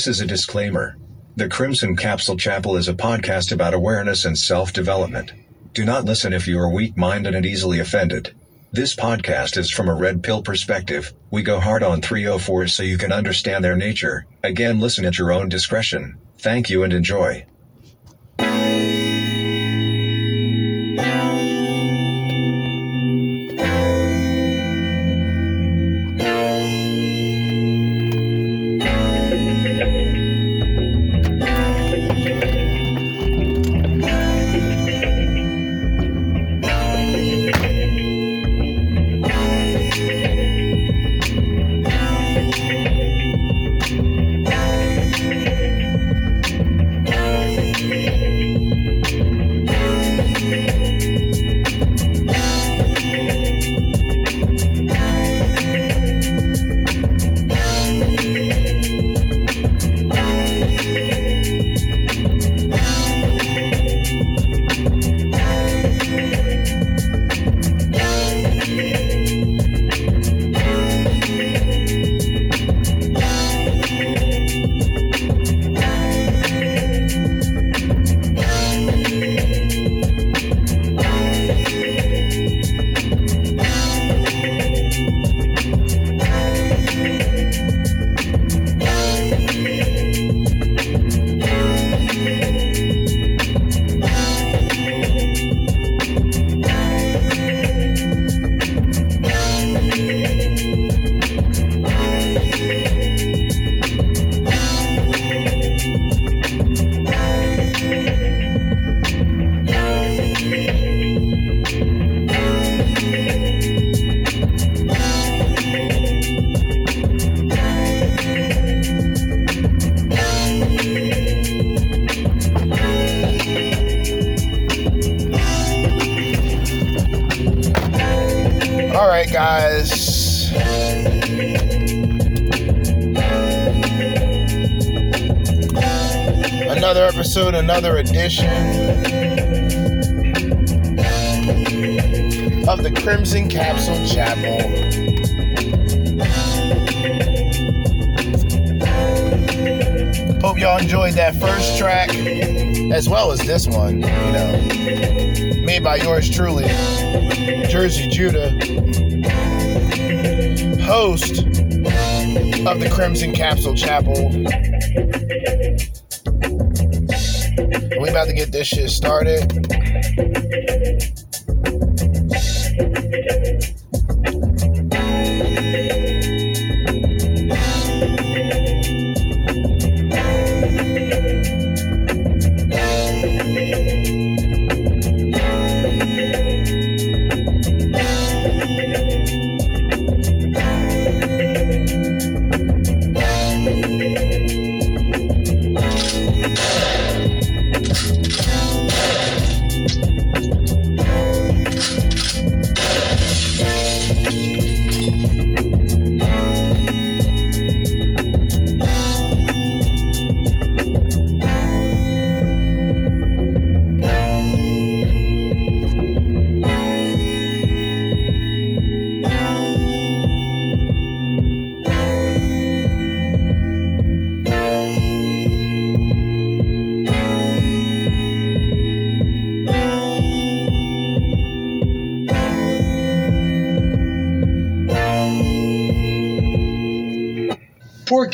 This is a disclaimer. The Crimson Capsule Chapel is a podcast about awareness and self development. Do not listen if you are weak minded and easily offended. This podcast is from a red pill perspective. We go hard on 304 so you can understand their nature. Again, listen at your own discretion. Thank you and enjoy. Of the Crimson Capsule Chapel. Hope y'all enjoyed that first track as well as this one, you know, made by yours truly, Jerzee Judah host of the Crimson Capsule Chapel. We about to get this shit started.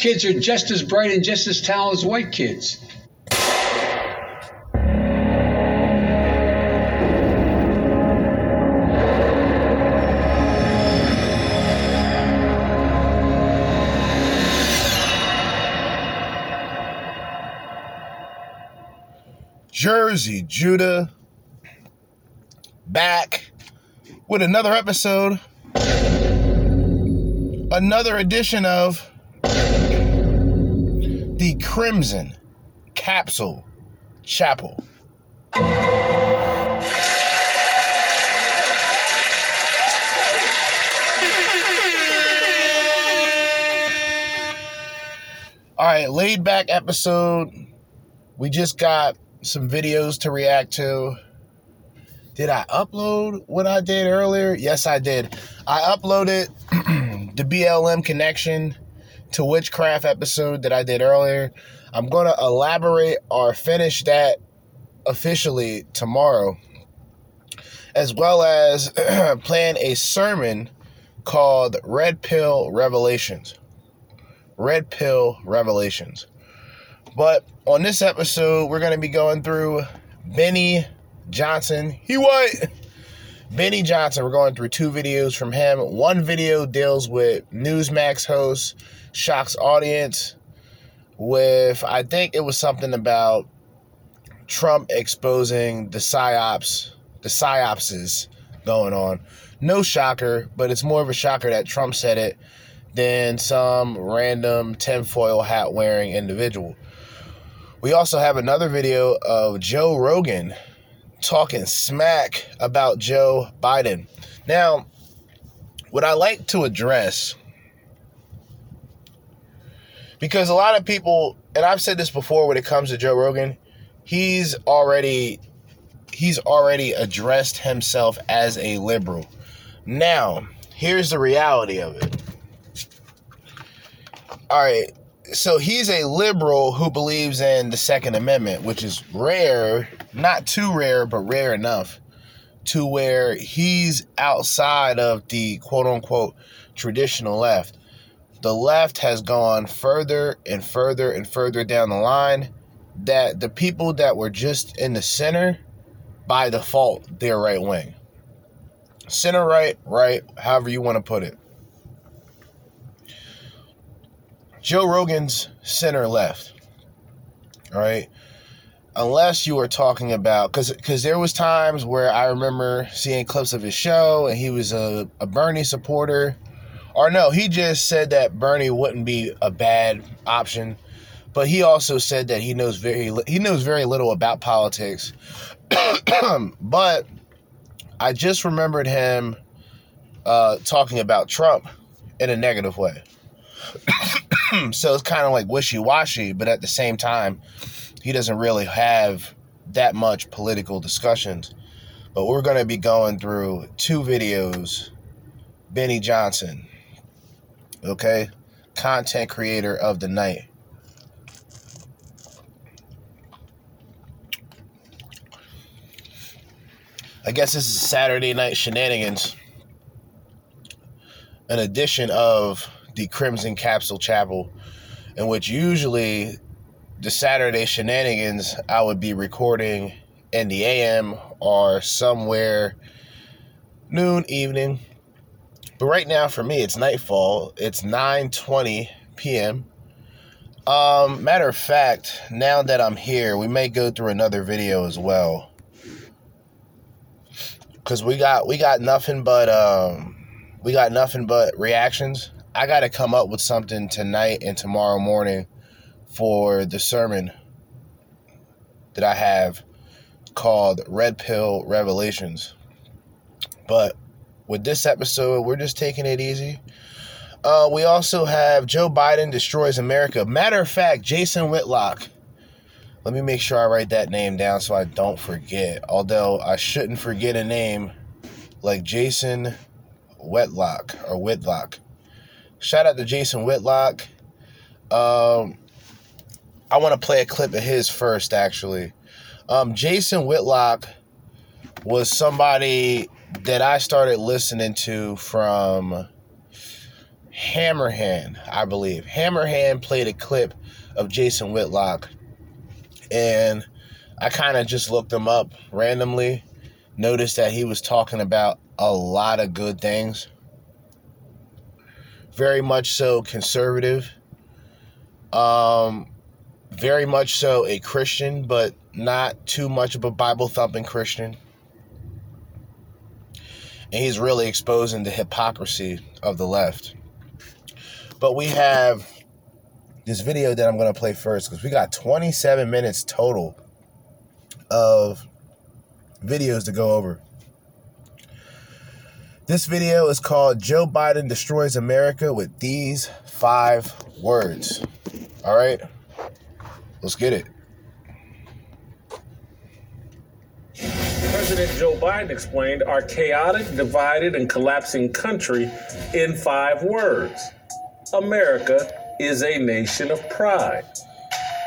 Kids are just as bright and just as talented as white kids. Jerzee Judah back with another episode, another edition of the Crimson Capsule Chapel. All right, laid back episode. We just got some videos to react to. Did I upload what I did earlier? Yes, I did. I uploaded the BLM connection to witchcraft episode that I did earlier. I'm going to elaborate or finish that officially tomorrow, as well as plan a sermon called Red Pill Revelations. Red Pill Revelations. But on this episode, we're going to be going through Benny Johnson. He what? Benny Johnson. We're going through two videos from him. One video deals with Newsmax host, shocks audience with, I think it was something about Trump exposing the psyops, the psyopses going on. No shocker, but it's more of a shocker that Trump said it than some random tinfoil hat wearing individual. We also have another video of Joe Rogan talking smack about Joe Biden. Now, what I like to address, because a lot of people, and I've said this before when it comes to Joe Rogan, he's already he's already addressed himself as a liberal. Now, here's the reality of it. All right, so he's a liberal who believes in the Second Amendment, which is rare, not too rare, but rare enough to where he's outside of the quote unquote traditional left. The left has gone further and further and further down the line that the people that were just in the center, by default, they're right wing. Center right, right, however you want to put it. Joe Rogan's center left. All right. Unless you are talking about because because there was times where I remember seeing clips of his show and he was a, a Bernie supporter. Or no, he just said that Bernie wouldn't be a bad option, but he also said that he knows very he knows very little about politics. but I just remembered him uh, talking about Trump in a negative way. so it's kind of like wishy washy, but at the same time, he doesn't really have that much political discussions. But we're going to be going through two videos. Benny Johnson, okay, content creator of the night. I guess this is Saturday night shenanigans. An edition of the Crimson Capsule Chapel, in which usually the Saturday shenanigans I would be recording in the AM or somewhere noon evening. But right now for me it's nightfall. It's 9:20 p.m. Um matter of fact, now that I'm here, we may go through another video as well. Cuz we got we got nothing but um we got nothing but reactions I got to come up with something tonight and tomorrow morning for the sermon that I have called Red Pill Revelations. But with this episode, we're just taking it easy. Uh, we also have Joe Biden destroys America. Matter of fact, Jason Whitlock. Let me make sure I write that name down so I don't forget. Although I shouldn't forget a name like Jason Whitlock or Whitlock. Shout out to Jason Whitlock. Um, I want to play a clip of his first, actually. Um, Jason Whitlock was somebody that I started listening to from Hammerhand, I believe. Hammerhand played a clip of Jason Whitlock, and I kind of just looked him up randomly. Noticed that he was talking about a lot of good things very much so conservative, um, very much so a Christian, but not too much of a Bible thumping Christian. And he's really exposing the hypocrisy of the left. But we have this video that I'm going to play first because we got 27 minutes total of videos to go over. This video is called Joe Biden Destroys America with these five words. All right, let's get it. President Joe Biden explained our chaotic, divided, and collapsing country in five words America is a nation of pride.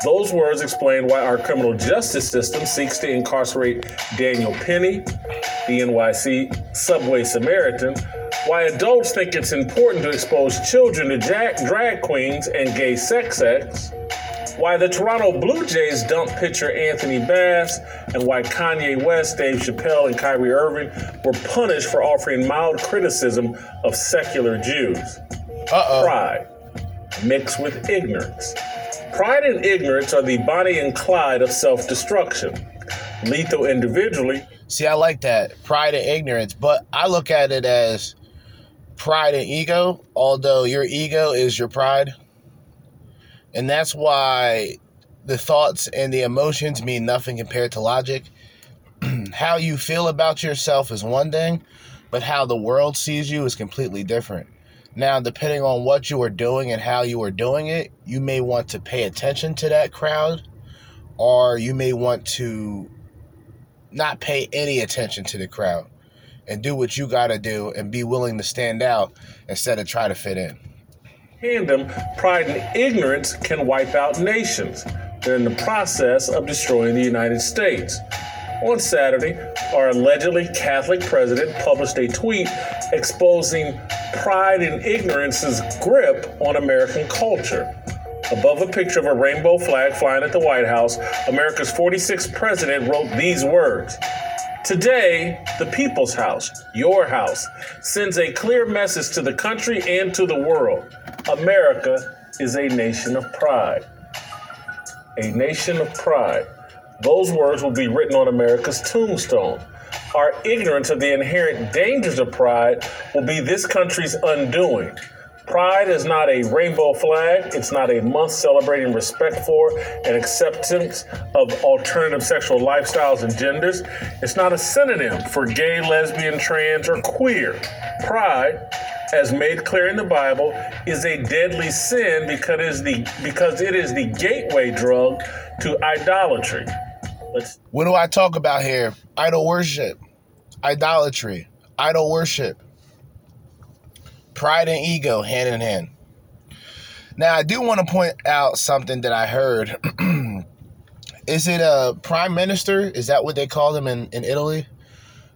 Those words explain why our criminal justice system seeks to incarcerate Daniel Penny, the NYC subway Samaritan, why adults think it's important to expose children to drag queens and gay sex acts, why the Toronto Blue Jays dump pitcher Anthony Bass, and why Kanye West, Dave Chappelle, and Kyrie Irving were punished for offering mild criticism of secular Jews. Uh-oh. Pride mixed with ignorance. Pride and ignorance are the Bonnie and Clyde of self destruction. Lethal individually. See, I like that. Pride and ignorance, but I look at it as pride and ego, although your ego is your pride. And that's why the thoughts and the emotions mean nothing compared to logic. how you feel about yourself is one thing, but how the world sees you is completely different. Now, depending on what you are doing and how you are doing it, you may want to pay attention to that crowd, or you may want to not pay any attention to the crowd and do what you got to do and be willing to stand out instead of try to fit in. Tandem, pride and ignorance can wipe out nations. They're in the process of destroying the United States. On Saturday, our allegedly Catholic president published a tweet exposing pride and ignorance's grip on American culture. Above a picture of a rainbow flag flying at the White House, America's 46th president wrote these words Today, the People's House, your house, sends a clear message to the country and to the world. America is a nation of pride. A nation of pride. Those words will be written on America's tombstone. Our ignorance of the inherent dangers of pride will be this country's undoing. Pride is not a rainbow flag. It's not a month celebrating respect for and acceptance of alternative sexual lifestyles and genders. It's not a synonym for gay, lesbian, trans, or queer. Pride, as made clear in the Bible, is a deadly sin because it is the, because it is the gateway drug to idolatry. Let's what do I talk about here? Idol worship, idolatry, idol worship pride and ego hand in hand. Now, I do want to point out something that I heard. Is it a prime minister? Is that what they call them in, in Italy?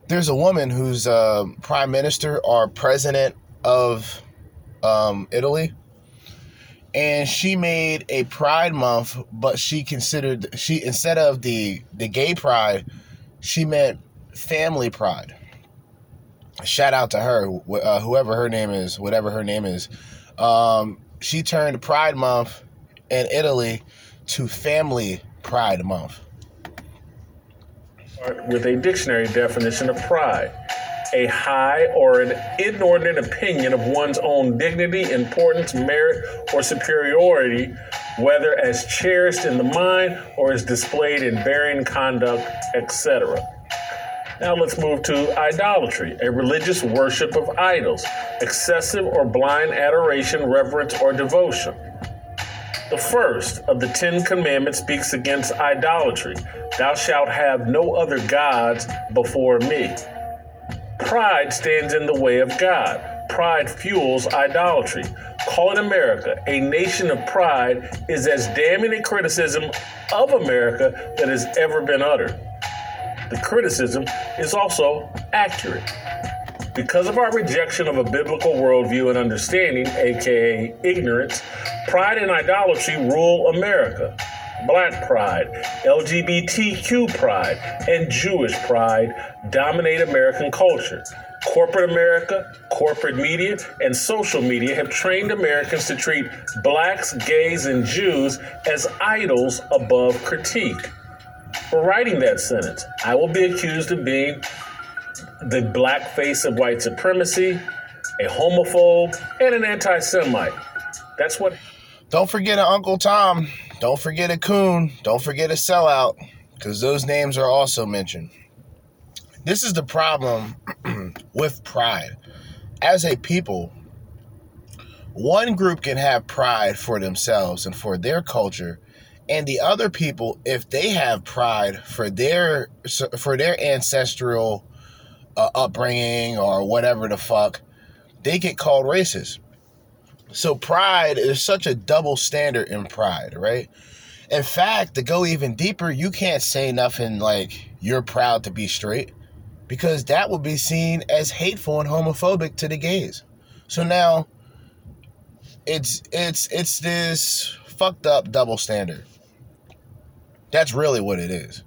There's a woman who's a prime minister or president of um, Italy. And she made a pride month, but she considered she instead of the the gay pride, she meant family pride shout out to her, uh, whoever her name is, whatever her name is. Um, she turned Pride Month in Italy to Family Pride Month. With a dictionary definition of pride, a high or an inordinate opinion of one's own dignity, importance, merit, or superiority, whether as cherished in the mind or as displayed in bearing, conduct, etc. Now let's move to idolatry, a religious worship of idols, excessive or blind adoration, reverence, or devotion. The first of the Ten Commandments speaks against idolatry Thou shalt have no other gods before me. Pride stands in the way of God. Pride fuels idolatry. Calling America a nation of pride is as damning a criticism of America that has ever been uttered the criticism is also accurate. Because of our rejection of a biblical worldview and understanding, aka ignorance, pride and idolatry rule America. Black pride, LGBTQ pride, and Jewish pride dominate American culture. Corporate America, corporate media, and social media have trained Americans to treat blacks, gays, and Jews as idols above critique for writing that sentence. I will be accused of being the black face of white supremacy, a homophobe, and an anti Semite. That's what. Don't forget a Uncle Tom. Don't forget a Coon. Don't forget a sellout, because those names are also mentioned. This is the problem with pride. As a people, one group can have pride for themselves and for their culture and the other people if they have pride for their for their ancestral uh, upbringing or whatever the fuck they get called racist So pride is such a double standard in pride, right? In fact, to go even deeper, you can't say nothing like you're proud to be straight because that would be seen as hateful and homophobic to the gays. So now it's it's it's this fucked up double standard. That's really what it is.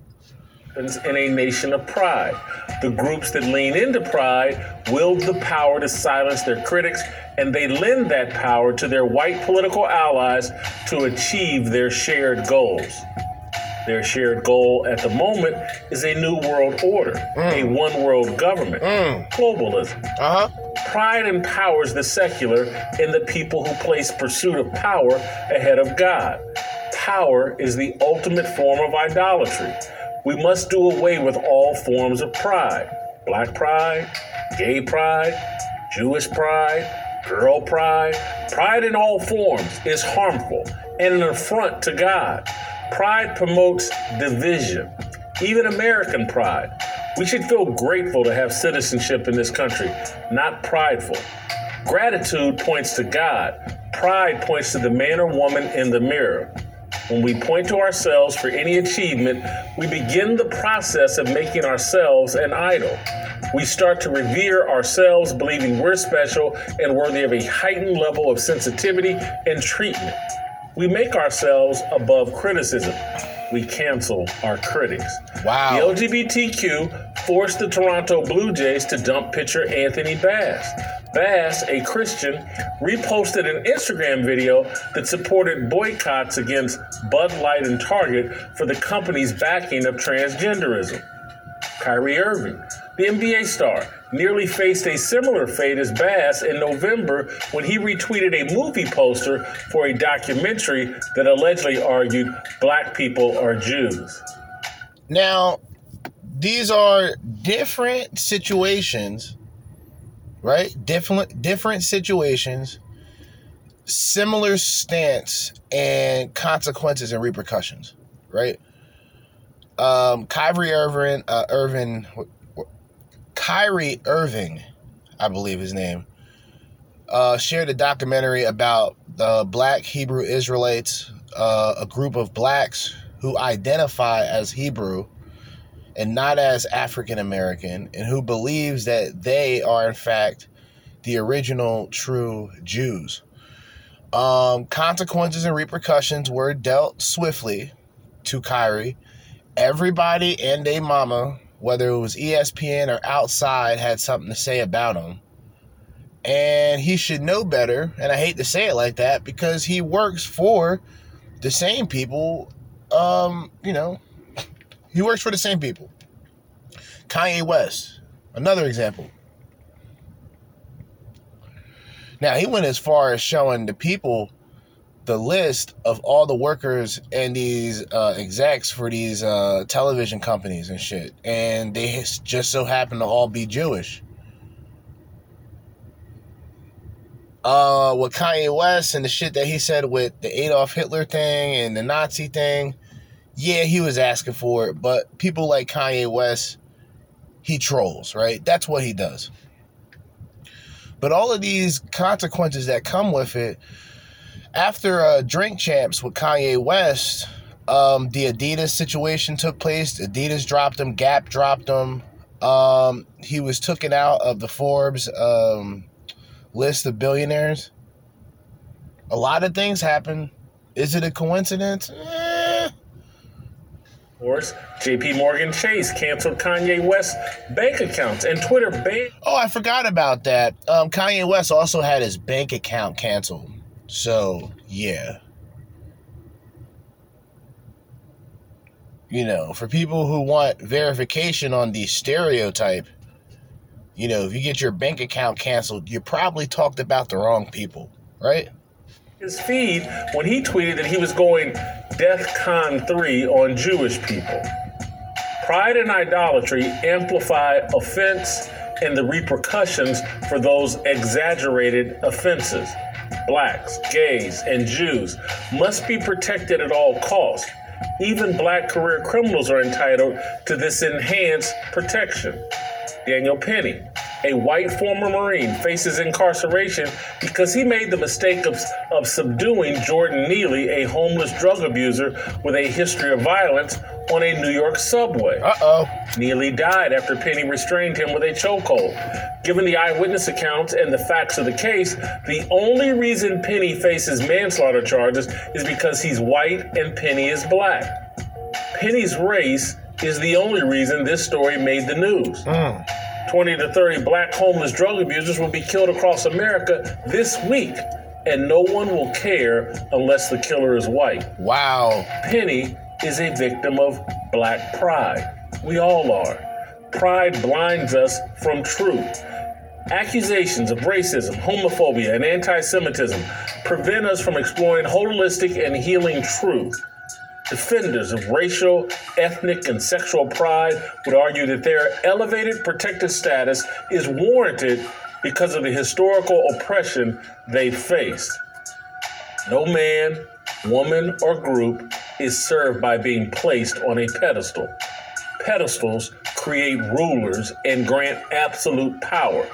in a nation of pride. The groups that lean into pride wield the power to silence their critics, and they lend that power to their white political allies to achieve their shared goals. Their shared goal at the moment is a new world order, a one world government, globalism. Uh huh. Pride empowers the secular and the people who place pursuit of power ahead of God. Power is the ultimate form of idolatry. We must do away with all forms of pride black pride, gay pride, Jewish pride, girl pride. Pride in all forms is harmful and an affront to God. Pride promotes division, even American pride. We should feel grateful to have citizenship in this country, not prideful. Gratitude points to God. Pride points to the man or woman in the mirror. When we point to ourselves for any achievement, we begin the process of making ourselves an idol. We start to revere ourselves, believing we're special and worthy of a heightened level of sensitivity and treatment. We make ourselves above criticism. We cancel our critics. Wow. The LGBTQ forced the Toronto Blue Jays to dump pitcher Anthony Bass. Bass, a Christian, reposted an Instagram video that supported boycotts against Bud Light and Target for the company's backing of transgenderism. Kyrie Irving, the NBA star, nearly faced a similar fate as Bass in November when he retweeted a movie poster for a documentary that allegedly argued black people are Jews. Now, these are different situations, right? Different different situations, similar stance and consequences and repercussions, right? Um, Kyrie Irving, uh, Irving, Kyrie Irving, I believe his name, uh, shared a documentary about the Black Hebrew Israelites, uh, a group of blacks who identify as Hebrew and not as African American, and who believes that they are in fact the original true Jews. Um, consequences and repercussions were dealt swiftly to Kyrie. Everybody and a mama, whether it was ESPN or outside, had something to say about him. And he should know better. And I hate to say it like that because he works for the same people. Um, you know, he works for the same people. Kanye West, another example. Now, he went as far as showing the people the list of all the workers and these uh, execs for these uh, television companies and shit. And they just so happen to all be Jewish. Uh, with Kanye West and the shit that he said with the Adolf Hitler thing and the Nazi thing, yeah, he was asking for it. But people like Kanye West, he trolls, right? That's what he does. But all of these consequences that come with it, after uh, Drink Champs with Kanye West, um, the Adidas situation took place. Adidas dropped him, Gap dropped him. Um, he was taken out of the Forbes um, list of billionaires. A lot of things happen. Is it a coincidence? Eh. Course, JP Morgan Chase canceled Kanye West's bank accounts and Twitter banned Oh, I forgot about that. Um, Kanye West also had his bank account canceled. So, yeah. You know, for people who want verification on the stereotype, you know, if you get your bank account canceled, you probably talked about the wrong people, right? His feed when he tweeted that he was going DEFCON 3 on Jewish people. Pride and idolatry amplify offense and the repercussions for those exaggerated offenses. Blacks, gays, and Jews must be protected at all costs. Even black career criminals are entitled to this enhanced protection. Daniel Penny, a white former Marine, faces incarceration because he made the mistake of, of subduing Jordan Neely, a homeless drug abuser with a history of violence, on a New York subway. Uh oh. Neely died after Penny restrained him with a chokehold. Given the eyewitness accounts and the facts of the case, the only reason Penny faces manslaughter charges is because he's white and Penny is black. Penny's race is the only reason this story made the news. 20 to 30 black homeless drug abusers will be killed across America this week, and no one will care unless the killer is white. Wow. Penny is a victim of black pride. We all are. Pride blinds us from truth. Accusations of racism, homophobia, and anti Semitism prevent us from exploring holistic and healing truth. Defenders of racial, ethnic, and sexual pride would argue that their elevated protected status is warranted because of the historical oppression they faced. No man, woman, or group is served by being placed on a pedestal. Pedestals create rulers and grant absolute power.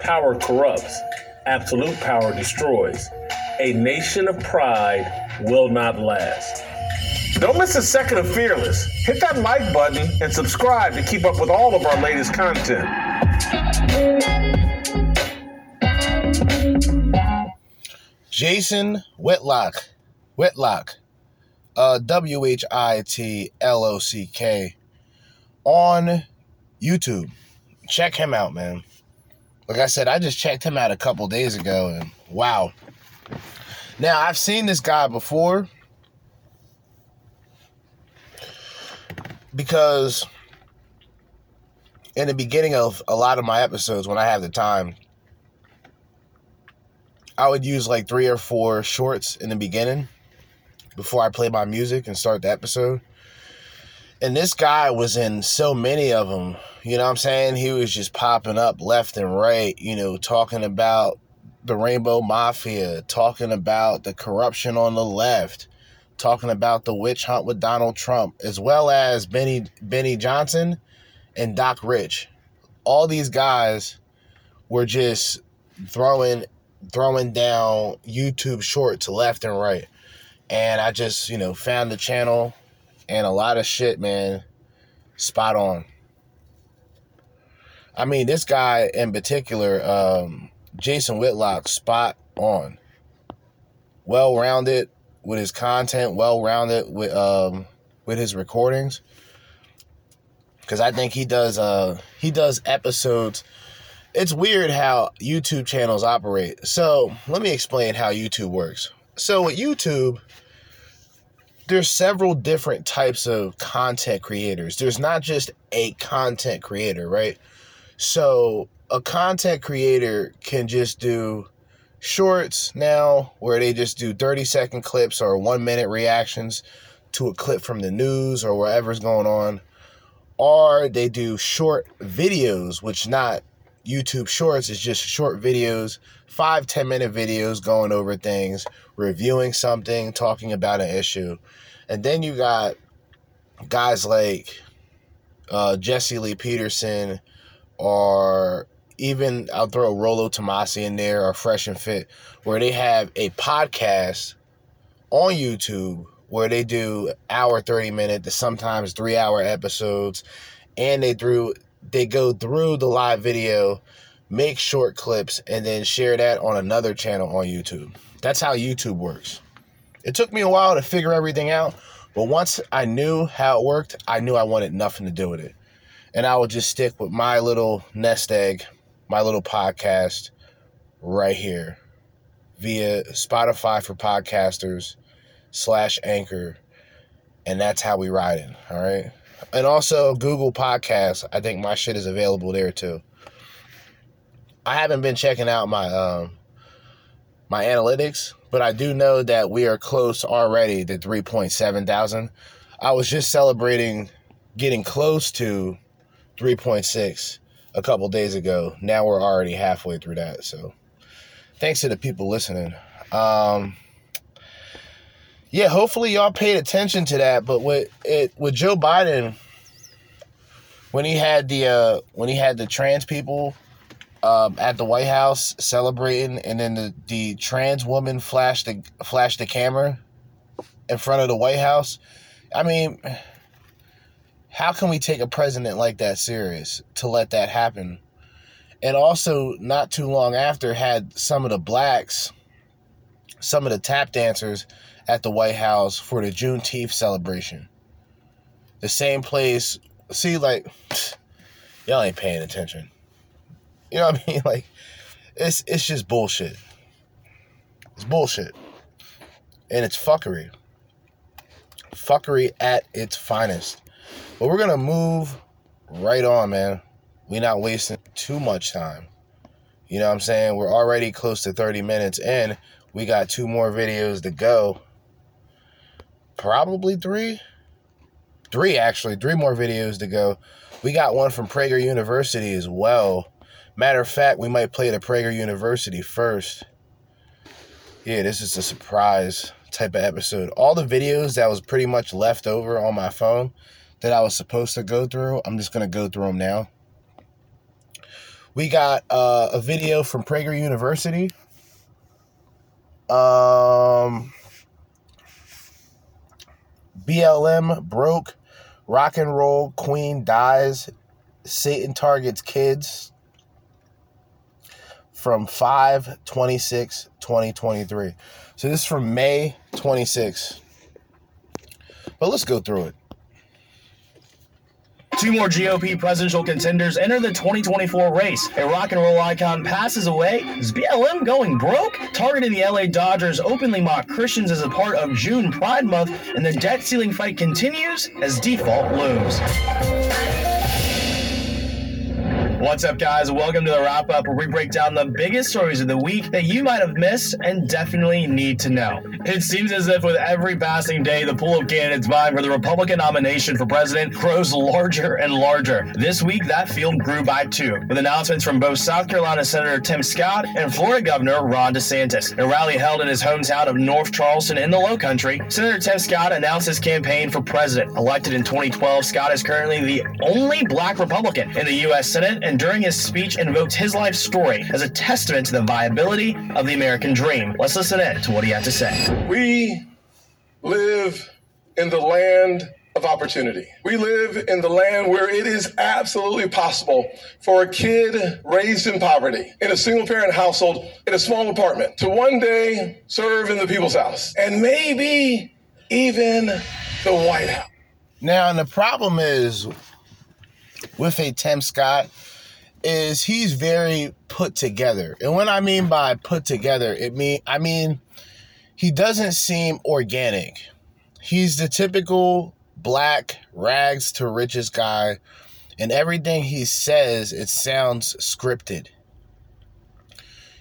Power corrupts, absolute power destroys. A nation of pride will not last. Don't miss a second of Fearless. Hit that like button and subscribe to keep up with all of our latest content. Jason Whitlock. Whitlock. Uh, W H I T L O C K. On YouTube. Check him out, man. Like I said, I just checked him out a couple days ago and wow. Now, I've seen this guy before because in the beginning of a lot of my episodes, when I have the time, I would use like three or four shorts in the beginning before I play my music and start the episode. And this guy was in so many of them. You know what I'm saying? He was just popping up left and right, you know, talking about the Rainbow Mafia, talking about the corruption on the left, talking about the witch hunt with Donald Trump, as well as Benny Benny Johnson and Doc Rich. All these guys were just throwing throwing down YouTube shorts to left and right. And I just, you know, found the channel and a lot of shit, man, spot on. I mean, this guy in particular, um, Jason Whitlock, spot on. Well rounded with his content, well rounded with um with his recordings. Cause I think he does uh he does episodes. It's weird how YouTube channels operate. So let me explain how YouTube works. So with YouTube, there's several different types of content creators. There's not just a content creator, right? So a content creator can just do shorts now where they just do 30 second clips or one minute reactions to a clip from the news or whatever's going on. Or they do short videos, which not YouTube shorts, is just short videos, five ten minute videos going over things, reviewing something, talking about an issue. And then you got guys like uh, Jesse Lee Peterson or even I'll throw Rollo Tomassi in there or Fresh and Fit, where they have a podcast on YouTube where they do hour 30 minute to sometimes three hour episodes and they through they go through the live video make short clips and then share that on another channel on youtube. That's how youtube works. It took me a while to figure everything out but once i knew how it worked i knew i wanted nothing to do with it. And i would just stick with my little nest egg my little podcast right here via spotify for podcasters slash anchor and that's how we ride it all right? And also google podcasts. I think my shit is available there too. I haven't been checking out my um my analytics but i do know that we are close already to 3.7 thousand. I was just celebrating getting close to 3.6 a couple days ago now we're already halfway through that so thanks to the people listening um yeah, hopefully y'all paid attention to that. But with it with Joe Biden, when he had the uh, when he had the trans people um, at the White House celebrating, and then the, the trans woman flashed the flashed the camera in front of the White House. I mean, how can we take a president like that serious to let that happen? And also, not too long after, had some of the blacks, some of the tap dancers at the White House for the Juneteenth celebration. The same place. See, like, y'all ain't paying attention. You know what I mean? Like, it's it's just bullshit. It's bullshit. And it's fuckery. Fuckery at its finest. But we're gonna move right on, man. we not wasting too much time. You know what I'm saying? We're already close to 30 minutes in. We got two more videos to go. Probably three. Three, actually. Three more videos to go. We got one from Prager University as well. Matter of fact, we might play the Prager University first. Yeah, this is a surprise type of episode. All the videos that was pretty much left over on my phone that I was supposed to go through, I'm just going to go through them now. We got uh, a video from Prager University. Um, BLM broke, rock and roll queen dies, Satan targets kids from 5 26 2023. So this is from May 26. But let's go through it. Two more GOP presidential contenders enter the 2024 race. A rock and roll icon passes away. Is BLM going broke? Targeting the LA Dodgers openly mock Christians as a part of June Pride Month, and the debt ceiling fight continues as default looms. What's up, guys? Welcome to the wrap up where we break down the biggest stories of the week that you might have missed and definitely need to know. It seems as if with every passing day, the pool of candidates vying for the Republican nomination for president grows larger and larger. This week, that field grew by two, with announcements from both South Carolina Senator Tim Scott and Florida Governor Ron DeSantis. In a rally held in his hometown of North Charleston in the Low Country, Senator Tim Scott announced his campaign for president. Elected in 2012, Scott is currently the only black Republican in the U.S. Senate and during his speech invoked his life story as a testament to the viability of the American dream. Let's listen in to what he had to say. We live in the land of opportunity. We live in the land where it is absolutely possible for a kid raised in poverty, in a single parent household, in a small apartment, to one day serve in the people's house and maybe even the White House. Now, and the problem is with a Tim Scott is he's very put together. And what I mean by put together, it mean I mean he doesn't seem organic. He's the typical black rags to riches guy and everything he says it sounds scripted.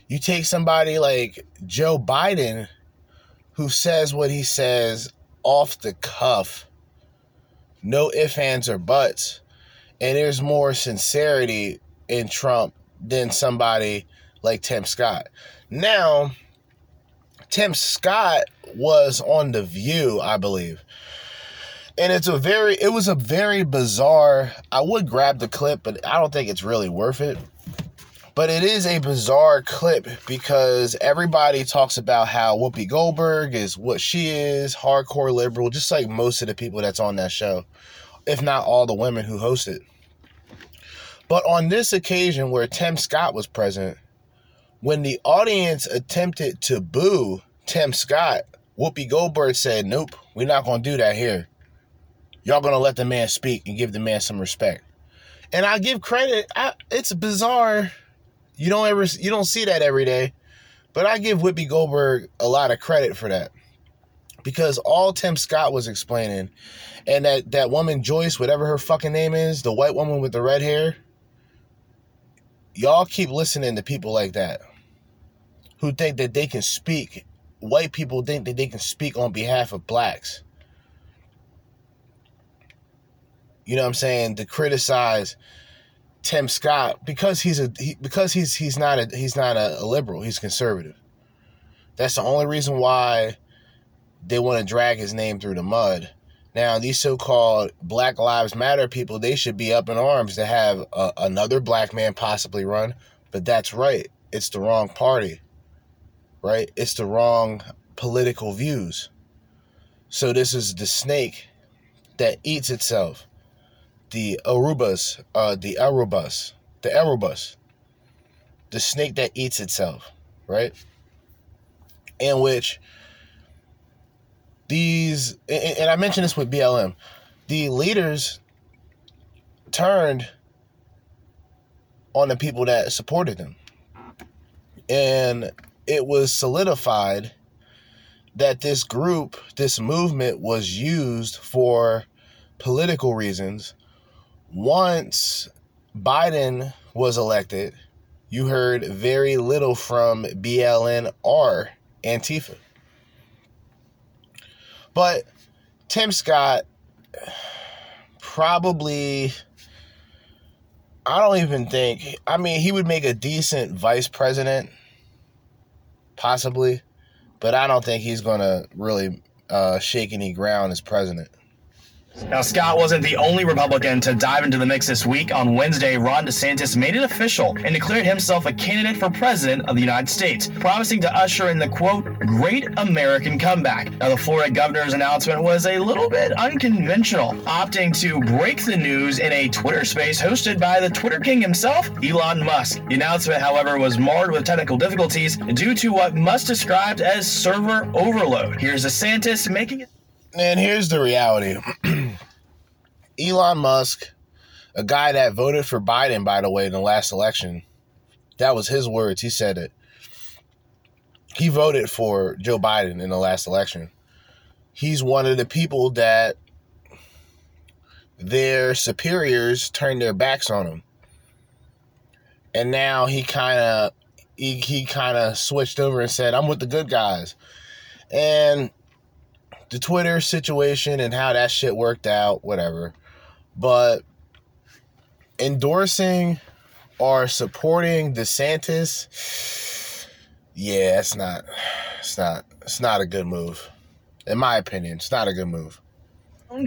You take somebody like Joe Biden who says what he says off the cuff. No ifs, ands, or buts. And there's more sincerity in Trump than somebody like Tim Scott. Now, Tim Scott was on The View, I believe. And it's a very, it was a very bizarre. I would grab the clip, but I don't think it's really worth it. But it is a bizarre clip because everybody talks about how Whoopi Goldberg is what she is, hardcore liberal, just like most of the people that's on that show, if not all the women who host it. But on this occasion where Tim Scott was present, when the audience attempted to boo Tim Scott, Whoopi Goldberg said, Nope, we're not going to do that here. Y'all going to let the man speak and give the man some respect. And I give credit. I, it's bizarre. You don't ever you don't see that every day. But I give Whoopi Goldberg a lot of credit for that. Because all Tim Scott was explaining, and that, that woman Joyce, whatever her fucking name is, the white woman with the red hair, y'all keep listening to people like that who think that they can speak white people think that they can speak on behalf of blacks. You know what i'm saying? To criticize tim scott because he's a he, because he's he's not a he's not a, a liberal he's conservative. That's the only reason why they want to drag his name through the mud now, these so called Black Lives Matter people, they should be up in arms to have uh, another black man possibly run, But that's right. It's the wrong party. Right? It's the wrong political views. So this is the snake that eats itself. The Arubas, uh, the Arubas, the Arubas, the snake that eats itself, right? In which these, and I mentioned this with BLM, the leaders turned on the people that supported them. And it was solidified that this group, this movement was used for political reasons. Once Biden was elected, you heard very little from BLM or Antifa. But Tim Scott probably I don't even think I mean he would make a decent vice president possibly but I don't think he's going to really uh, shake any ground as president. Now, Scott wasn't the only Republican to dive into the mix this week. On Wednesday, Ron DeSantis made it official and declared himself a candidate for president of the United States, promising to usher in the quote, great American comeback. Now, the Florida governor's announcement was a little bit unconventional, opting to break the news in a Twitter space hosted by the Twitter king himself, Elon Musk. The announcement, however, was marred with technical difficulties due to what Musk described as server overload. Here's DeSantis making it. And here's the reality Elon Musk, a guy that voted for Biden, by the way, in the last election, that was his words. He said it. He voted for Joe Biden in the last election. He's one of the people that their superiors turned their backs on him. And now he kind of he, he kind of switched over and said, "I'm with the good guys." And the Twitter situation and how that shit worked out, whatever. But endorsing or supporting DeSantis, yeah, it's not it's not it's not a good move. In my opinion, it's not a good move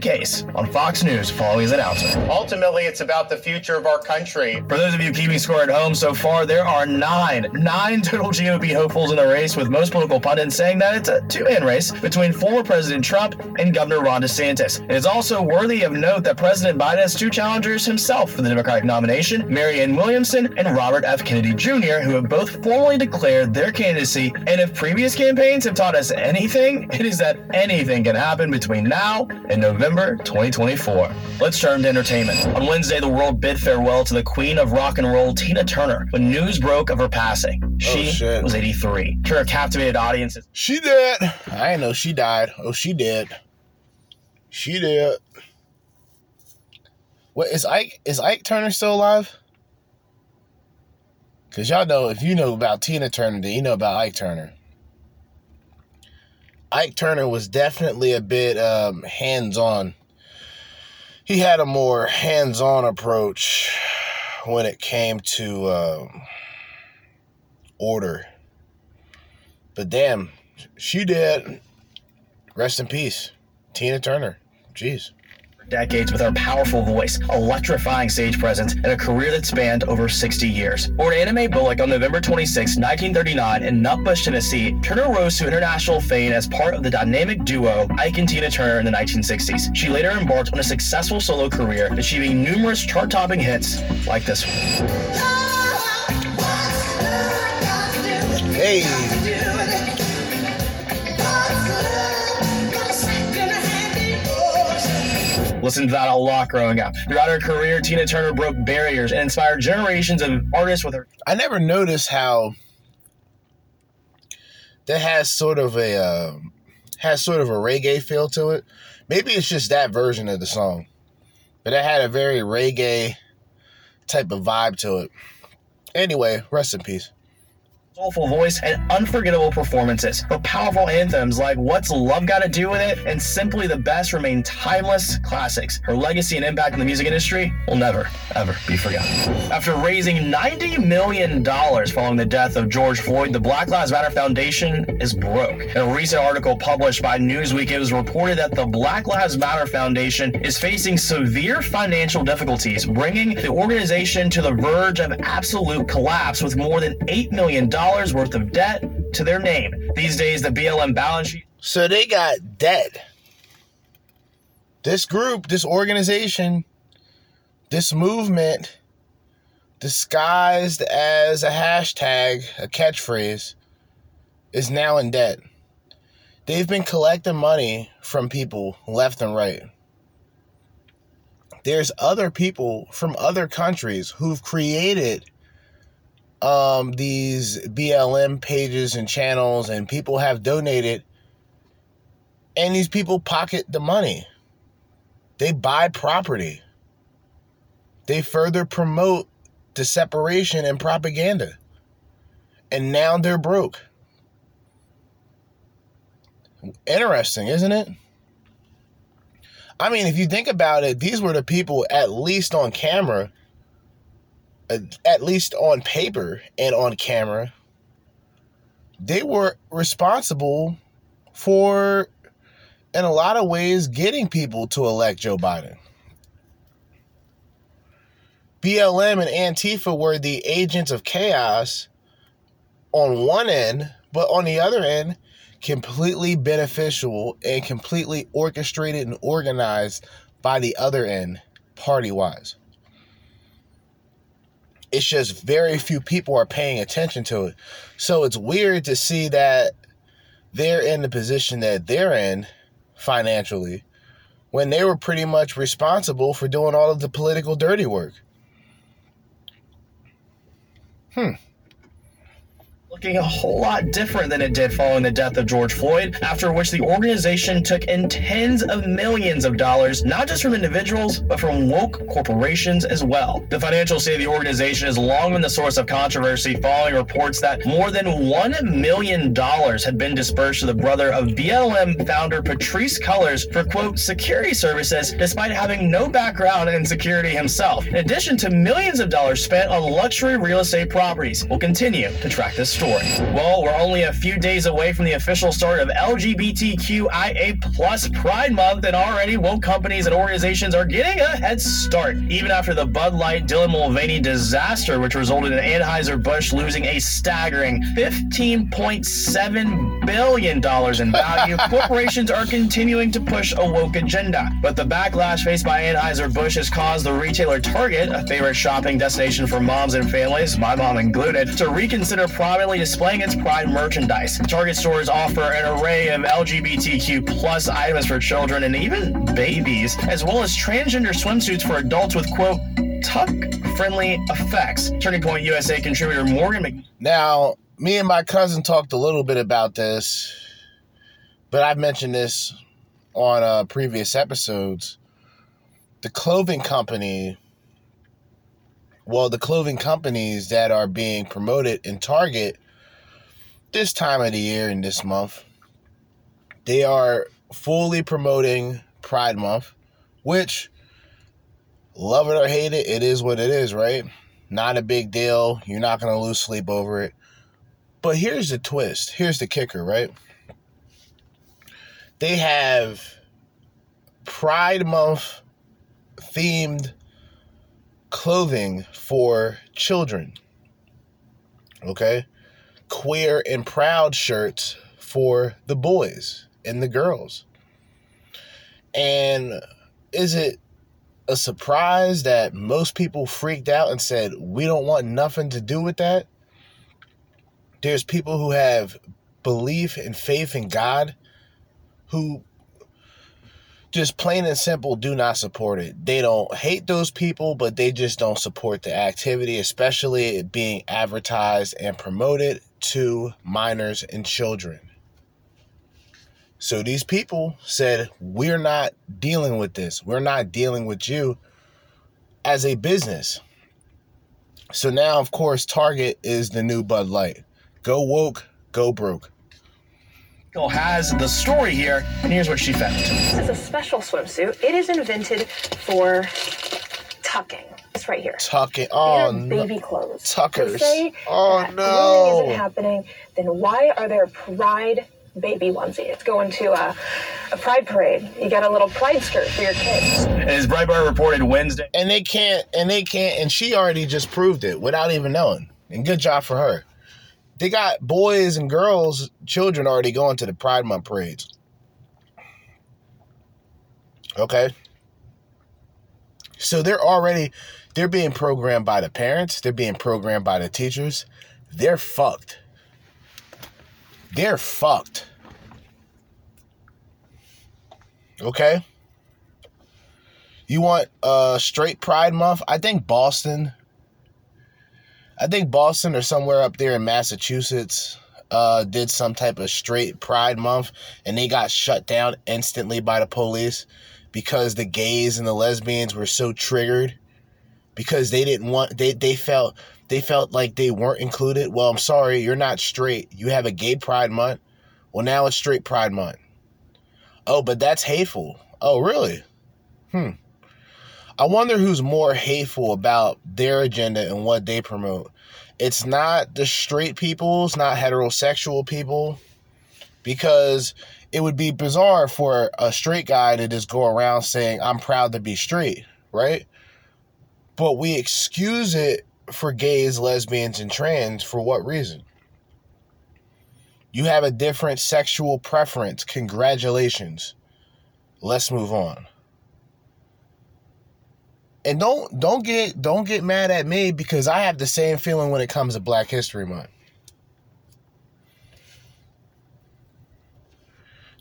case on Fox News following his announcement. Ultimately, it's about the future of our country. For those of you keeping score at home, so far there are nine, nine total GOP hopefuls in the race, with most political pundits saying that it's a two-man race between former President Trump and Governor Ron DeSantis. It is also worthy of note that President Biden has two challengers himself for the Democratic nomination, Marianne Williamson and Robert F. Kennedy Jr., who have both formally declared their candidacy. And if previous campaigns have taught us anything, it is that anything can happen between now and November November 2024. Let's turn to entertainment. On Wednesday, the world bid farewell to the queen of rock and roll, Tina Turner, when news broke of her passing. Oh, she oh, was 83. Turner captivated audiences. She did. I know she died. Oh, she did. She did. What is Ike? Is Ike Turner still alive? Cause y'all know if you know about Tina Turner, then you know about Ike Turner. Ike Turner was definitely a bit um, hands on. He had a more hands on approach when it came to um, order. But damn, she did. Rest in peace, Tina Turner. Jeez decades with her powerful voice, electrifying stage presence, and a career that spanned over 60 years. Born Anna Mae Bullock on November 26, 1939, in Nutbush, Tennessee, Turner rose to international fame as part of the dynamic duo Ike and Tina Turner in the 1960s. She later embarked on a successful solo career, achieving numerous chart topping hits like this one. Hey. Listened to that a lot growing up. Throughout her career, Tina Turner broke barriers and inspired generations of artists with her. I never noticed how that has sort of a uh, has sort of a reggae feel to it. Maybe it's just that version of the song, but it had a very reggae type of vibe to it. Anyway, rest in peace. Soulful voice, and unforgettable performances. But powerful anthems like What's Love Gotta Do With It and Simply the Best remain timeless classics. Her legacy and impact in the music industry will never, ever be forgotten. After raising $90 million following the death of George Floyd, the Black Lives Matter Foundation is broke. In a recent article published by Newsweek, it was reported that the Black Lives Matter Foundation is facing severe financial difficulties, bringing the organization to the verge of absolute collapse with more than $8 million worth of debt to their name. These days, the BLM balance sheet. So they got dead. This group, this organization, this movement, disguised as a hashtag, a catchphrase, is now in debt. They've been collecting money from people left and right. There's other people from other countries who've created um, these BLM pages and channels, and people have donated, and these people pocket the money. They buy property. They further promote the separation and propaganda. And now they're broke. Interesting, isn't it? I mean, if you think about it, these were the people, at least on camera, at least on paper and on camera, they were responsible for, in a lot of ways, getting people to elect Joe Biden. BLM and Antifa were the agents of chaos on one end, but on the other end, completely beneficial and completely orchestrated and organized by the other end, party wise. It's just very few people are paying attention to it. So it's weird to see that they're in the position that they're in financially when they were pretty much responsible for doing all of the political dirty work. Hmm looking a whole lot different than it did following the death of George Floyd, after which the organization took in tens of millions of dollars, not just from individuals, but from woke corporations as well. The financial state of the organization has long been the source of controversy following reports that more than $1 million had been dispersed to the brother of BLM founder Patrisse Cullors for, quote, security services, despite having no background in security himself, in addition to millions of dollars spent on luxury real estate properties. We'll continue to track this story. Well, we're only a few days away from the official start of LGBTQIA plus Pride Month, and already woke companies and organizations are getting a head start. Even after the Bud Light Dylan Mulvaney disaster, which resulted in Anheuser-Busch losing a staggering $15.7 billion in value, corporations are continuing to push a woke agenda. But the backlash faced by Anheuser-Busch has caused the retailer Target, a favorite shopping destination for moms and families, my mom included, to reconsider prominently displaying its Pride merchandise. Target stores offer an array of LGBTQ plus items for children and even babies, as well as transgender swimsuits for adults with quote tuck friendly effects. Turning Point USA contributor Morgan Mc- Now, me and my cousin talked a little bit about this, but I've mentioned this on uh, previous episodes. The clothing company well, the clothing companies that are being promoted in Target this time of the year and this month, they are fully promoting Pride Month, which, love it or hate it, it is what it is, right? Not a big deal. You're not going to lose sleep over it. But here's the twist. Here's the kicker, right? They have Pride Month themed clothing for children. Okay? Queer and proud shirts for the boys and the girls. And is it a surprise that most people freaked out and said, we don't want nothing to do with that? There's people who have belief and faith in God who just plain and simple do not support it. They don't hate those people, but they just don't support the activity, especially it being advertised and promoted to minors and children. So these people said, We're not dealing with this. We're not dealing with you as a business. So now, of course, Target is the new Bud Light. Go woke, go broke. Has the story here, and here's what she found. This is a special swimsuit. It is invented for tucking. It's right here. Tucking. These Oh, are no. baby clothes. Tuckers. They say Oh, that no. grooming isn't happening. Then why are there pride baby onesie? It's going to a, a pride parade. You got a little pride skirt for your kids. As Breitbart reported Wednesday, and they can't and they can't and she already just proved it without even knowing and good job for her they got boys and girls children already going to the pride month parades okay so they're already they're being programmed by the parents they're being programmed by the teachers they're fucked they're fucked okay you want uh straight Pride Month? I think Boston. I think Boston or somewhere up there in Massachusetts uh did some type of straight Pride Month and they got shut down instantly by the police because the gays and the lesbians were so triggered because they didn't want they they felt they felt like they weren't included. Well, I'm sorry, you're not straight. You have a gay Pride Month. Well, now it's straight Pride Month. Oh, but that's hateful. Oh, really? Hmm. I wonder who's more hateful about their agenda and what they promote. It's not the straight people, it's not heterosexual people, because it would be bizarre for a straight guy to just go around saying, I'm proud to be straight, right? But we excuse it for gays, lesbians, and trans for what reason? You have a different sexual preference. Congratulations. Let's move on and don't don't get don't get mad at me because I have the same feeling when it comes to Black History Month.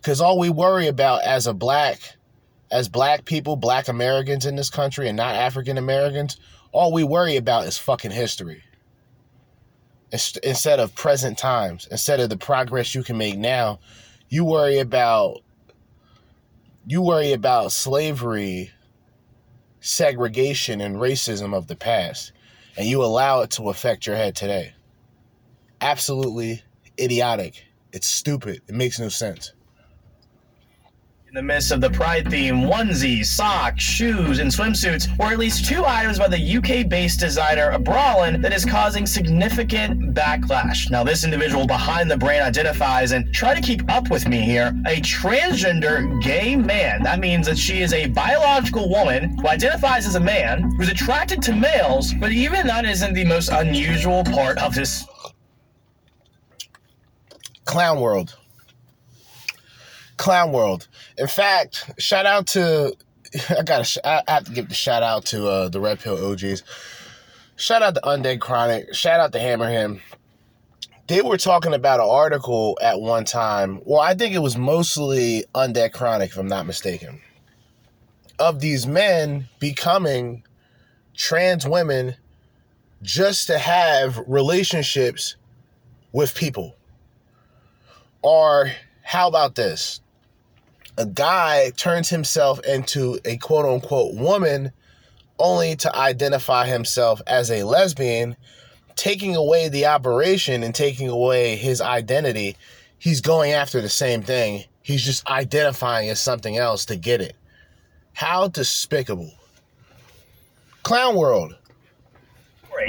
Cause all we worry about as a black, as black people, black Americans in this country and not African Americans, all we worry about is fucking history. Instead of present times, instead of the progress you can make now, you worry about you worry about slavery segregation and racism of the past, and you allow it to affect your head today. Absolutely idiotic. It's stupid. It makes no sense. In the midst of the Pride theme, onesies, socks, shoes, and swimsuits were at least two items by the UK-based designer Bralin that is causing significant backlash. Now, this individual behind the brand identifies, and try to keep up with me here, a transgender gay man. That means that she is a biological woman who identifies as a man who's attracted to males, but even that isn't the most unusual part of this Clown World. Clown World. In fact, shout out to I gotta sh- I have to give the shout out to uh, the Red Pill OGs. Shout out to Undead Chronic. Shout out to Hammer Him. They were talking about an article at one time. Well, I think it was mostly Undead Chronic, if I'm not mistaken, of these men becoming trans women just to have relationships with people. Or how about this? A guy turns himself into a quote unquote woman only to identify himself as a lesbian, taking away the operation and taking away his identity. He's going after the same thing. He's just identifying as something else to get it. How despicable. Clown World.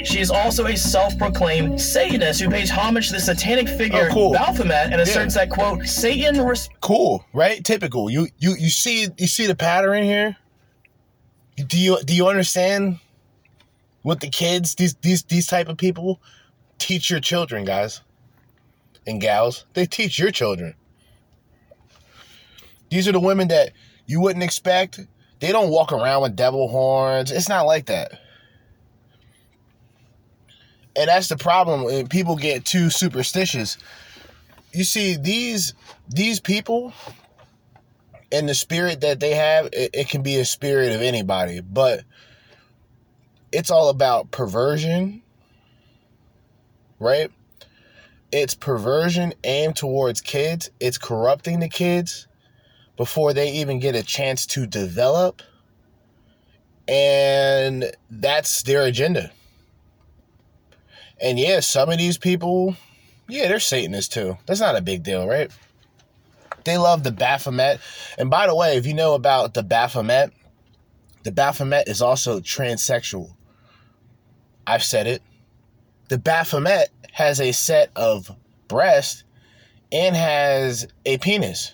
She is also a self-proclaimed Satanist who pays homage to the satanic figure Oh, cool. Baphomet and asserts Yeah. that quote Satan res- cool, right? Typical. You you you see you see the pattern here. Do you do you understand what the kids these these these type of people teach your children, guys and gals? They teach your children. These are the women that you wouldn't expect. They don't walk around with devil horns. It's not like that. And that's the problem. when People get too superstitious. You see these these people and the spirit that they have it, it can be a spirit of anybody but it's all about perversion right? It's perversion aimed towards kids. It's corrupting the kids before they even get a chance to develop. And that's their agenda and yeah some of these people Yeah, they're Satanists too. That's not a big deal, right? They love the Baphomet. And by the way, if you know about the Baphomet, the Baphomet is also transsexual. I've said it. The Baphomet has a set of breasts and has a penis.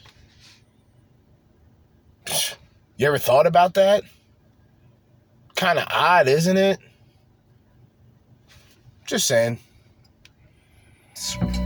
You ever thought about that? Kind of odd, isn't it? Just saying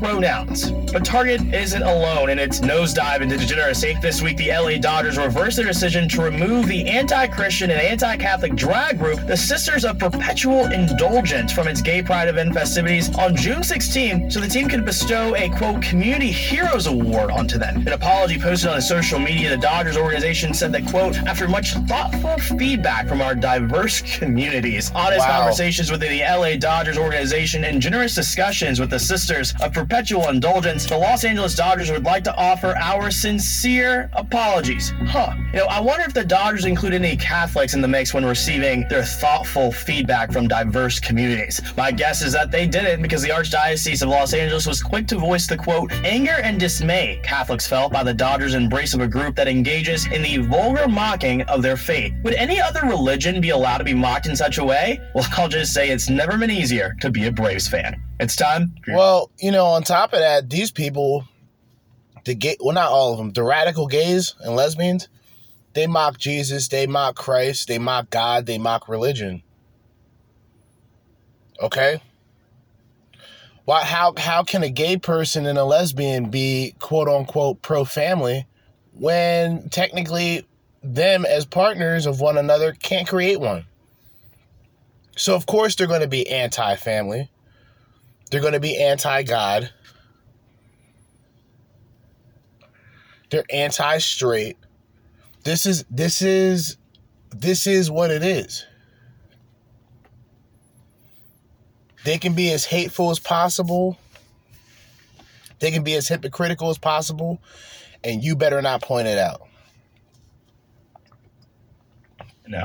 pronouns. But Target isn't alone in its nosedive into degeneracy. This week, the LA Dodgers reversed their decision to remove the anti Christian and anti Catholic drag group, the Sisters of Perpetual Indulgence, from its Gay Pride event festivities on June 16 so the team could bestow a quote Community Heroes Award onto them. An apology posted on social media, the Dodgers organization said that, quote, after much thoughtful feedback from our diverse communities, honest wow. conversations within the LA Dodgers organization, and generous discussions with the Sisters of perpetual indulgence, the Los Angeles Dodgers would like to offer our sincere apologies. Huh. You know, I wonder if the Dodgers include any Catholics in the mix when receiving their thoughtful feedback from diverse communities. My guess is that they didn't because the Archdiocese of Los Angeles was quick to voice the quote, anger and dismay Catholics felt by the Dodgers' embrace of a group that engages in the vulgar mocking of their faith. Would any other religion be allowed to be mocked in such a way? Well, I'll just say it's never been easier to be a Braves fan. It's time. Well, you know, on top of that, these people, the gay, well, not all of them, the radical gays and lesbians, they mock Jesus, they mock Christ, they mock God, they mock religion. Okay? Why, how, how can a gay person and a lesbian be quote unquote pro family when technically them as partners of one another can't create one? So, of course, they're going to be anti family they're going to be anti God. They're anti straight. This is this is this is what it is. They can be as hateful as possible. They can be as hypocritical as possible, and you better not point it out. No.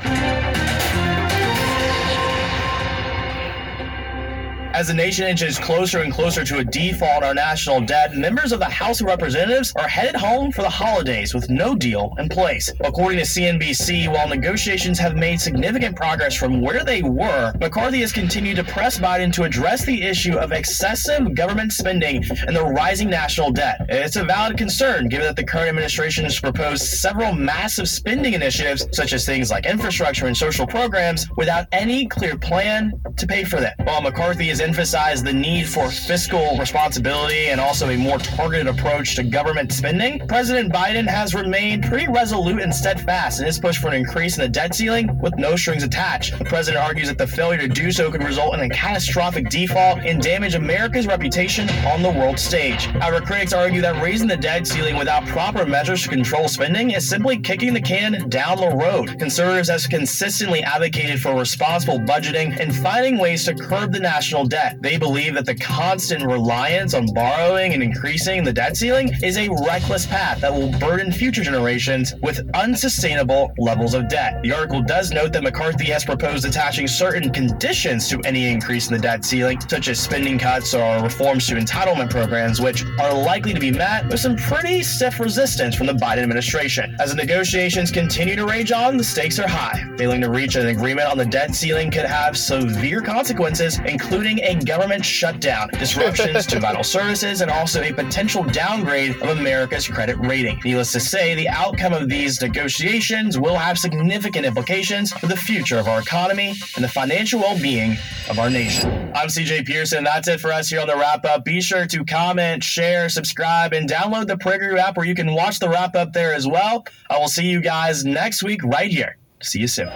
As the nation inches closer and closer to a default on our national debt, members of the House of Representatives are headed home for the holidays with no deal in place. According to CNBC, while negotiations have made significant progress from where they were, McCarthy has continued to press Biden to address the issue of excessive government spending and the rising national debt. It's a valid concern given that the current administration has proposed several massive spending initiatives, such as things like infrastructure and social programs, without any clear plan to pay for them. While McCarthy is emphasized the need for fiscal responsibility and also a more targeted approach to government spending, President Biden has remained pretty resolute and steadfast in his push for an increase in the debt ceiling with no strings attached. The president argues that the failure to do so could result in a catastrophic default and damage America's reputation on the world stage. However, critics argue that raising the debt ceiling without proper measures to control spending is simply kicking the can down the road. Conservatives have consistently advocated for responsible budgeting and finding ways to curb the national debt debt. They believe that the constant reliance on borrowing and increasing the debt ceiling is a reckless path that will burden future generations with unsustainable levels of debt. The article does note that McCarthy has proposed attaching certain conditions to any increase in the debt ceiling, such as spending cuts or reforms to entitlement programs, which are likely to be met with some pretty stiff resistance from the Biden administration. As the negotiations continue to rage on, the stakes are high. Failing to reach an agreement on the debt ceiling could have severe consequences, including a government shutdown, disruptions to vital services, and also a potential downgrade of America's credit rating. Needless to say, the outcome of these negotiations will have significant implications for the future of our economy and the financial well being of our nation. I'm CJ Pearson. That's it for us here on the wrap up. Be sure to comment, share, subscribe, and download the PragerU app where you can watch the wrap up there as well. I will see you guys next week right here. See you soon.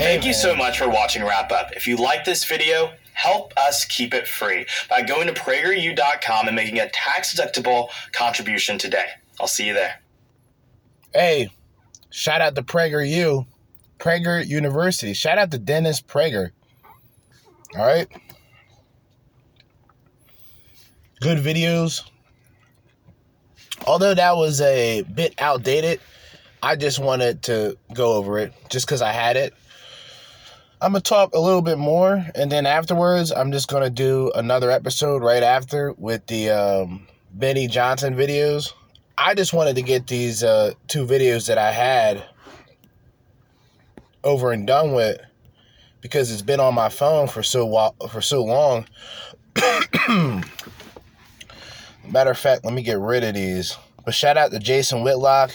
Thank you so much for watching Wrap Up. If you like this video, help us keep it free by going to PragerU.com and making a tax deductible contribution today. I'll see you there. Hey, shout out to PragerU, Prager University. Shout out to Dennis Prager. All right. Good videos. Although that was a bit outdated, I just wanted to go over it just because I had it. I'm gonna talk a little bit more, and then afterwards, I'm just gonna do another episode right after with the um, Benny Johnson videos. I just wanted to get these uh, two videos that I had over and done with because it's been on my phone for so while, for so long. Matter of fact, let me get rid of these. But shout out to Jason Whitlock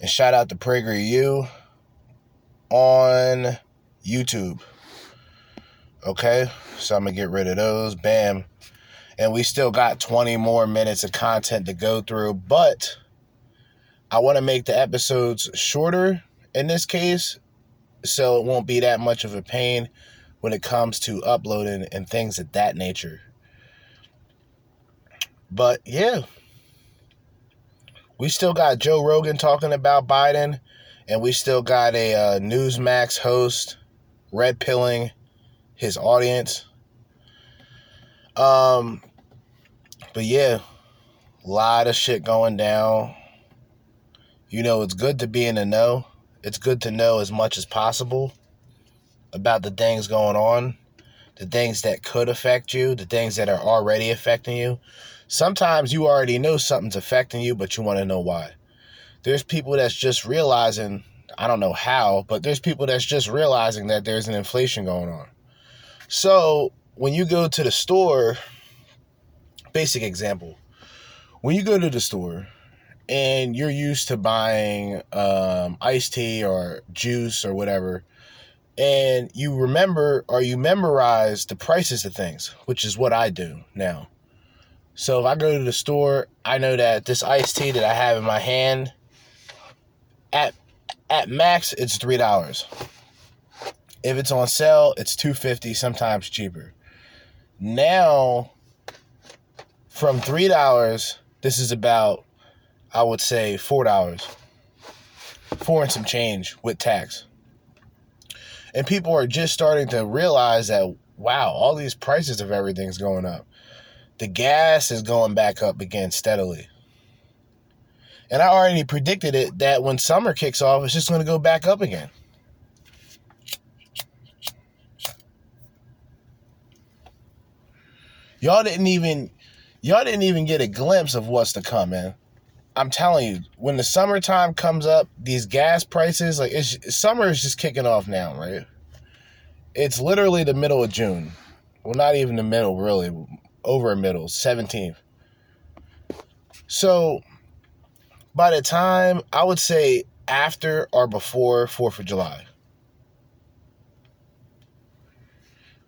and shout out to PragerU on YouTube. Okay, so I'm gonna get rid of those. Bam. And we still got 20 more minutes of content to go through, but I want to make the episodes shorter in this case so it won't be that much of a pain when it comes to uploading and things of that nature. But yeah, we still got Joe Rogan talking about Biden, and we still got a uh, Newsmax host red pilling his audience. Um, but yeah, a lot of shit going down. You know, it's good to be in the know. It's good to know as much as possible about the things going on, the things that could affect you, the things that are already affecting you. Sometimes you already know something's affecting you, but you want to know why. There's people that's just realizing, I don't know how, but there's people that's just realizing that there's an inflation going on. So when you go to the store, basic example, when you go to the store and you're used to buying um, iced tea or juice or whatever, and you remember or you memorize the prices of things, which is what I do now. So if I go to the store, I know that this iced tea that I have in my hand at at max it's three dollars. If it's on sale, it's two fifty, sometimes cheaper. Now from three dollars, this is about I would say four dollars. Four and some change with tax. And people are just starting to realize that wow, all these prices of everything's going up. The gas is going back up again steadily. And I already predicted it that when summer kicks off, it's just going to go back up again. Y'all didn't even y'all didn't even get a glimpse of what's to come, man. I'm telling you, when the summertime comes up, these gas prices, like it's summer is just kicking off now, right? It's literally the middle of June. Well, not even the middle, really. Over a middle, 17th. So by the time I would say after or before 4th of July.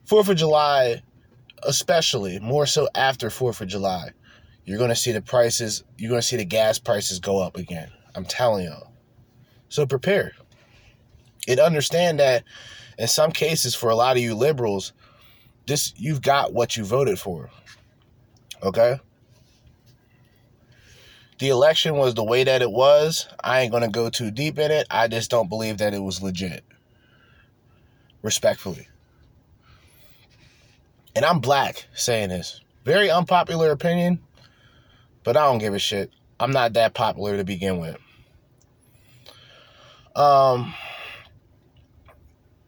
4th of July, especially more so after 4th of July, you're going to see the prices, you're going to see the gas prices go up again. I'm telling y'all. So prepare. And understand that in some cases, for a lot of you liberals, this you've got what you voted for. Okay? The election was the way that it was. I ain't going to go too deep in it. I just don't believe that it was legit. Respectfully. And I'm black saying this. Very unpopular opinion, but I don't give a shit. I'm not that popular to begin with. Um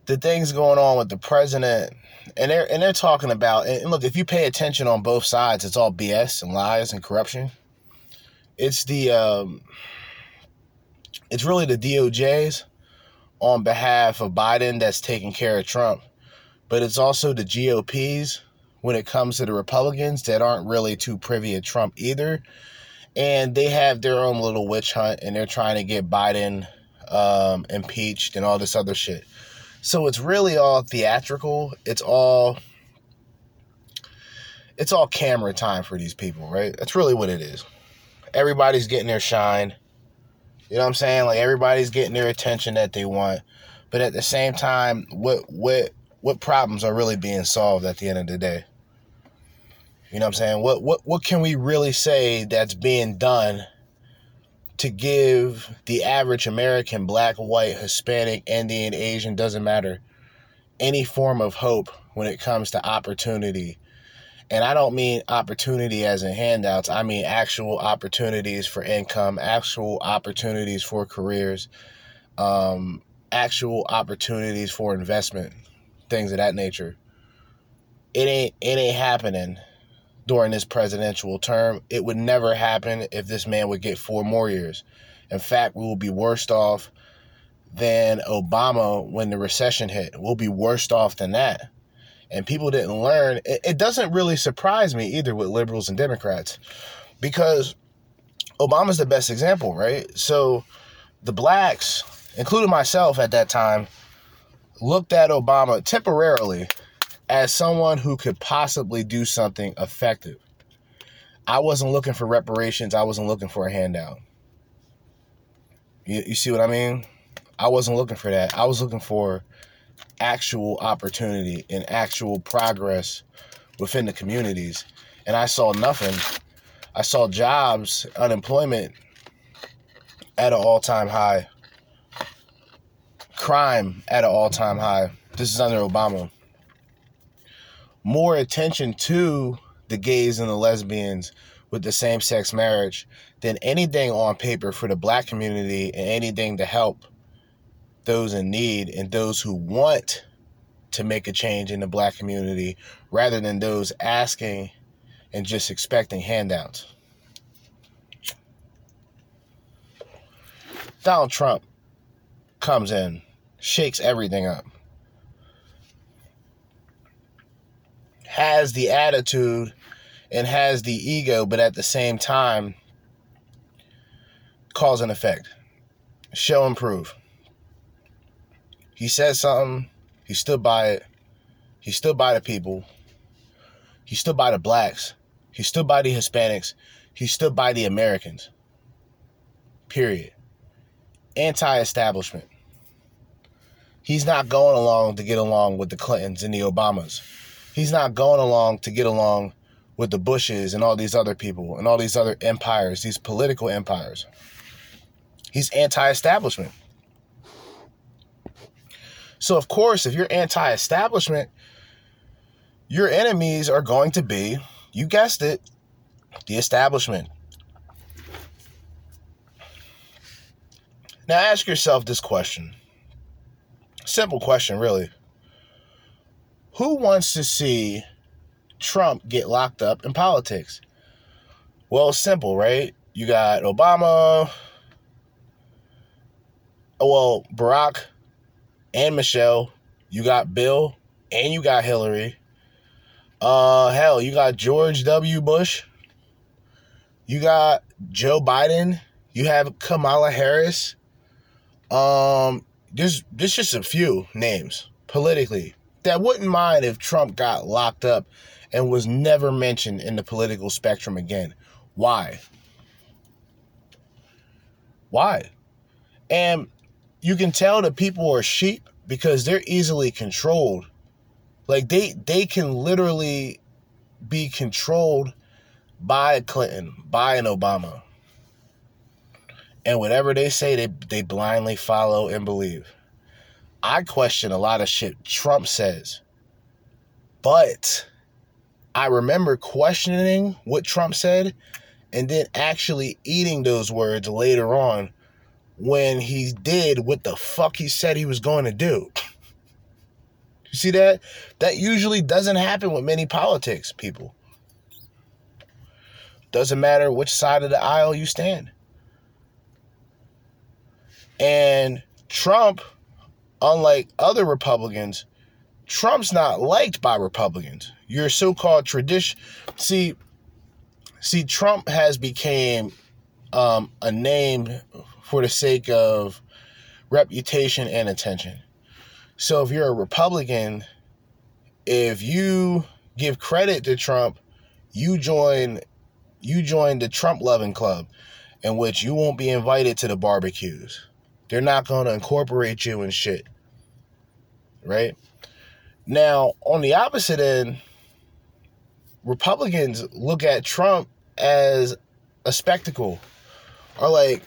the things going on with the president and they're and they're talking about and look if you pay attention on both sides it's all bs and lies and corruption it's the um, it's really the doj's on behalf of biden that's taking care of trump but it's also the gop's when it comes to the republicans that aren't really too privy of trump either and they have their own little witch hunt and they're trying to get biden um, impeached and all this other shit so it's really all theatrical. It's all it's all camera time for these people, right? That's really what it is. Everybody's getting their shine. You know what I'm saying? Like everybody's getting their attention that they want. But at the same time, what what what problems are really being solved at the end of the day? You know what I'm saying? What what what can we really say that's being done to give the average American, black, white, Hispanic, Indian, Asian, doesn't matter, any form of hope when it comes to opportunity. And I don't mean opportunity as in handouts, I mean actual opportunities for income, actual opportunities for careers, um, actual opportunities for investment, things of that nature. It ain't it ain't happening during this presidential term. It would never happen if this man would get four more years. In fact, we will be worse off than Obama when the recession hit. We'll be worse off than that. And people didn't learn. It, it doesn't really surprise me either with liberals and Democrats because Obama's the best example, right? So the blacks, including myself at that time, looked at Obama temporarily as someone who could possibly do something effective. I wasn't looking for reparations, I wasn't looking for a handout. You, you see what I mean? I wasn't looking for that. I was looking for actual opportunity and actual progress within the communities. And I saw nothing. I saw jobs, unemployment at an all time high, crime at an all time high. This is under Obama. More attention to the gays and the lesbians with the same sex marriage than anything on paper for the black community and anything to help those in need and those who want to make a change in the black community rather than those asking and just expecting handouts. Donald Trump comes in, shakes everything up, has the attitude and has the ego, but at the same time, cause and effect. Show and prove. He said something, he stood by it, he stood by the people, he stood by the blacks, he stood by the Hispanics, he stood by the Americans. Period anti establishment. He's not going along to get along with the Clintons and the Obamas. He's not going along to get along with the Bushes and all these other people and all these other empires, these political empires. He's anti establishment. So, of course, if you're anti establishment, your enemies are going to be, you guessed it, the establishment. Now ask yourself this question. Simple question, really. Who wants to see Trump get locked up in politics? Well, simple, right? You got Obama, well, Barack and Michelle. You got Bill and you got Hillary. Uh, hell, you got George W. Bush. You got Joe Biden. You have Kamala Harris. Um, there's there's just a few names politically that wouldn't mind if Trump got locked up and was never mentioned in the political spectrum again. Why? Why? And you can tell that people are sheep because they're easily controlled. Like they they can literally be controlled by a Clinton, by an Obama. And whatever they say, they, they blindly follow and believe. I question a lot of shit Trump says. But I remember questioning what Trump said and then actually eating those words later on when he did what the fuck he said he was going to do. You see that? That usually doesn't happen with many politics people. Doesn't matter which side of the aisle you stand. And Trump, unlike other Republicans, Trump's not liked by Republicans. Your so-called tradition. See, see, Trump has became um, a name for the sake of reputation and attention. So if you're a Republican, if you give credit to Trump, you join you join the Trump loving club in which you won't be invited to the barbecues. They're not going to incorporate you and shit. Right? Now, on the opposite end, Republicans look at Trump as a spectacle or like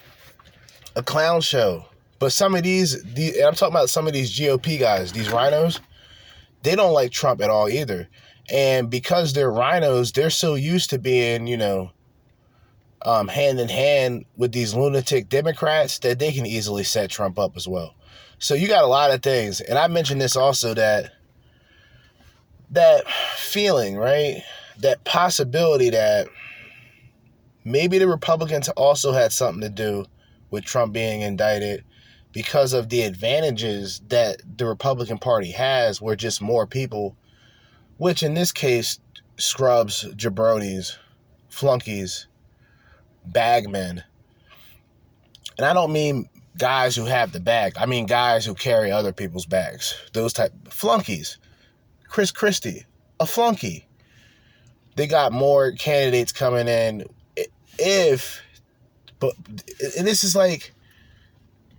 a clown show. But some of these, these I'm talking about some of these GOP guys, these rhinos, they don't like Trump at all either. And because they're rhinos, they're so used to being, you know, um, hand in hand with these lunatic Democrats that they can easily set Trump up as well. So you got a lot of things, and I mentioned this also that that feeling, right? That possibility that maybe the Republicans also had something to do with Trump being indicted because of the advantages that the Republican Party has, where just more people, which in this case scrubs, jabronis, flunkies, bagmen. And I don't mean guys who have the bag. I mean guys who carry other people's bags. Those type flunkies. Chris Christie, a flunky. They got more candidates coming in if but and this is like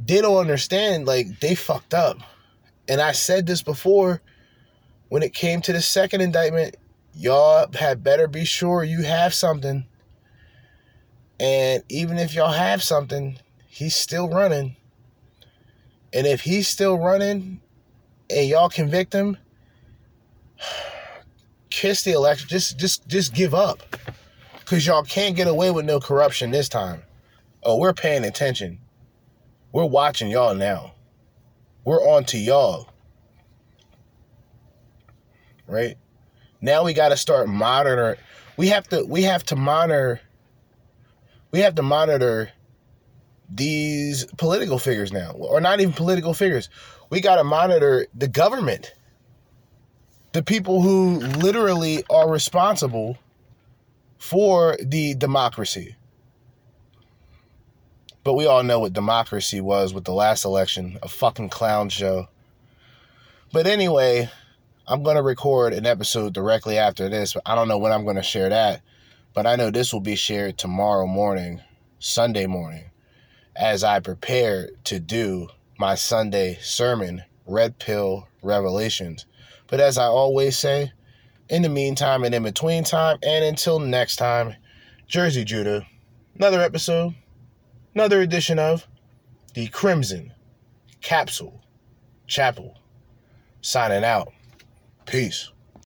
they don't understand like they fucked up. And I said this before when it came to the second indictment, y'all had better be sure you have something. And even if y'all have something, he's still running. And if he's still running and y'all convict him, kiss the election. Just just just give up. Cause y'all can't get away with no corruption this time. Oh, we're paying attention. We're watching y'all now. We're on to y'all. Right? Now we gotta start monitoring. We have to we have to monitor we have to monitor these political figures now. Or not even political figures. We gotta monitor the government. The people who literally are responsible for the democracy. But we all know what democracy was with the last election a fucking clown show. But anyway, I'm going to record an episode directly after this. I don't know when I'm going to share that. But I know this will be shared tomorrow morning, Sunday morning, as I prepare to do my Sunday sermon, Red Pill Revelations. But as I always say, in the meantime and in between time, and until next time, Jerzee Judah, another episode, another edition of the Crimson Capsule Chapel. Signing out. Peace.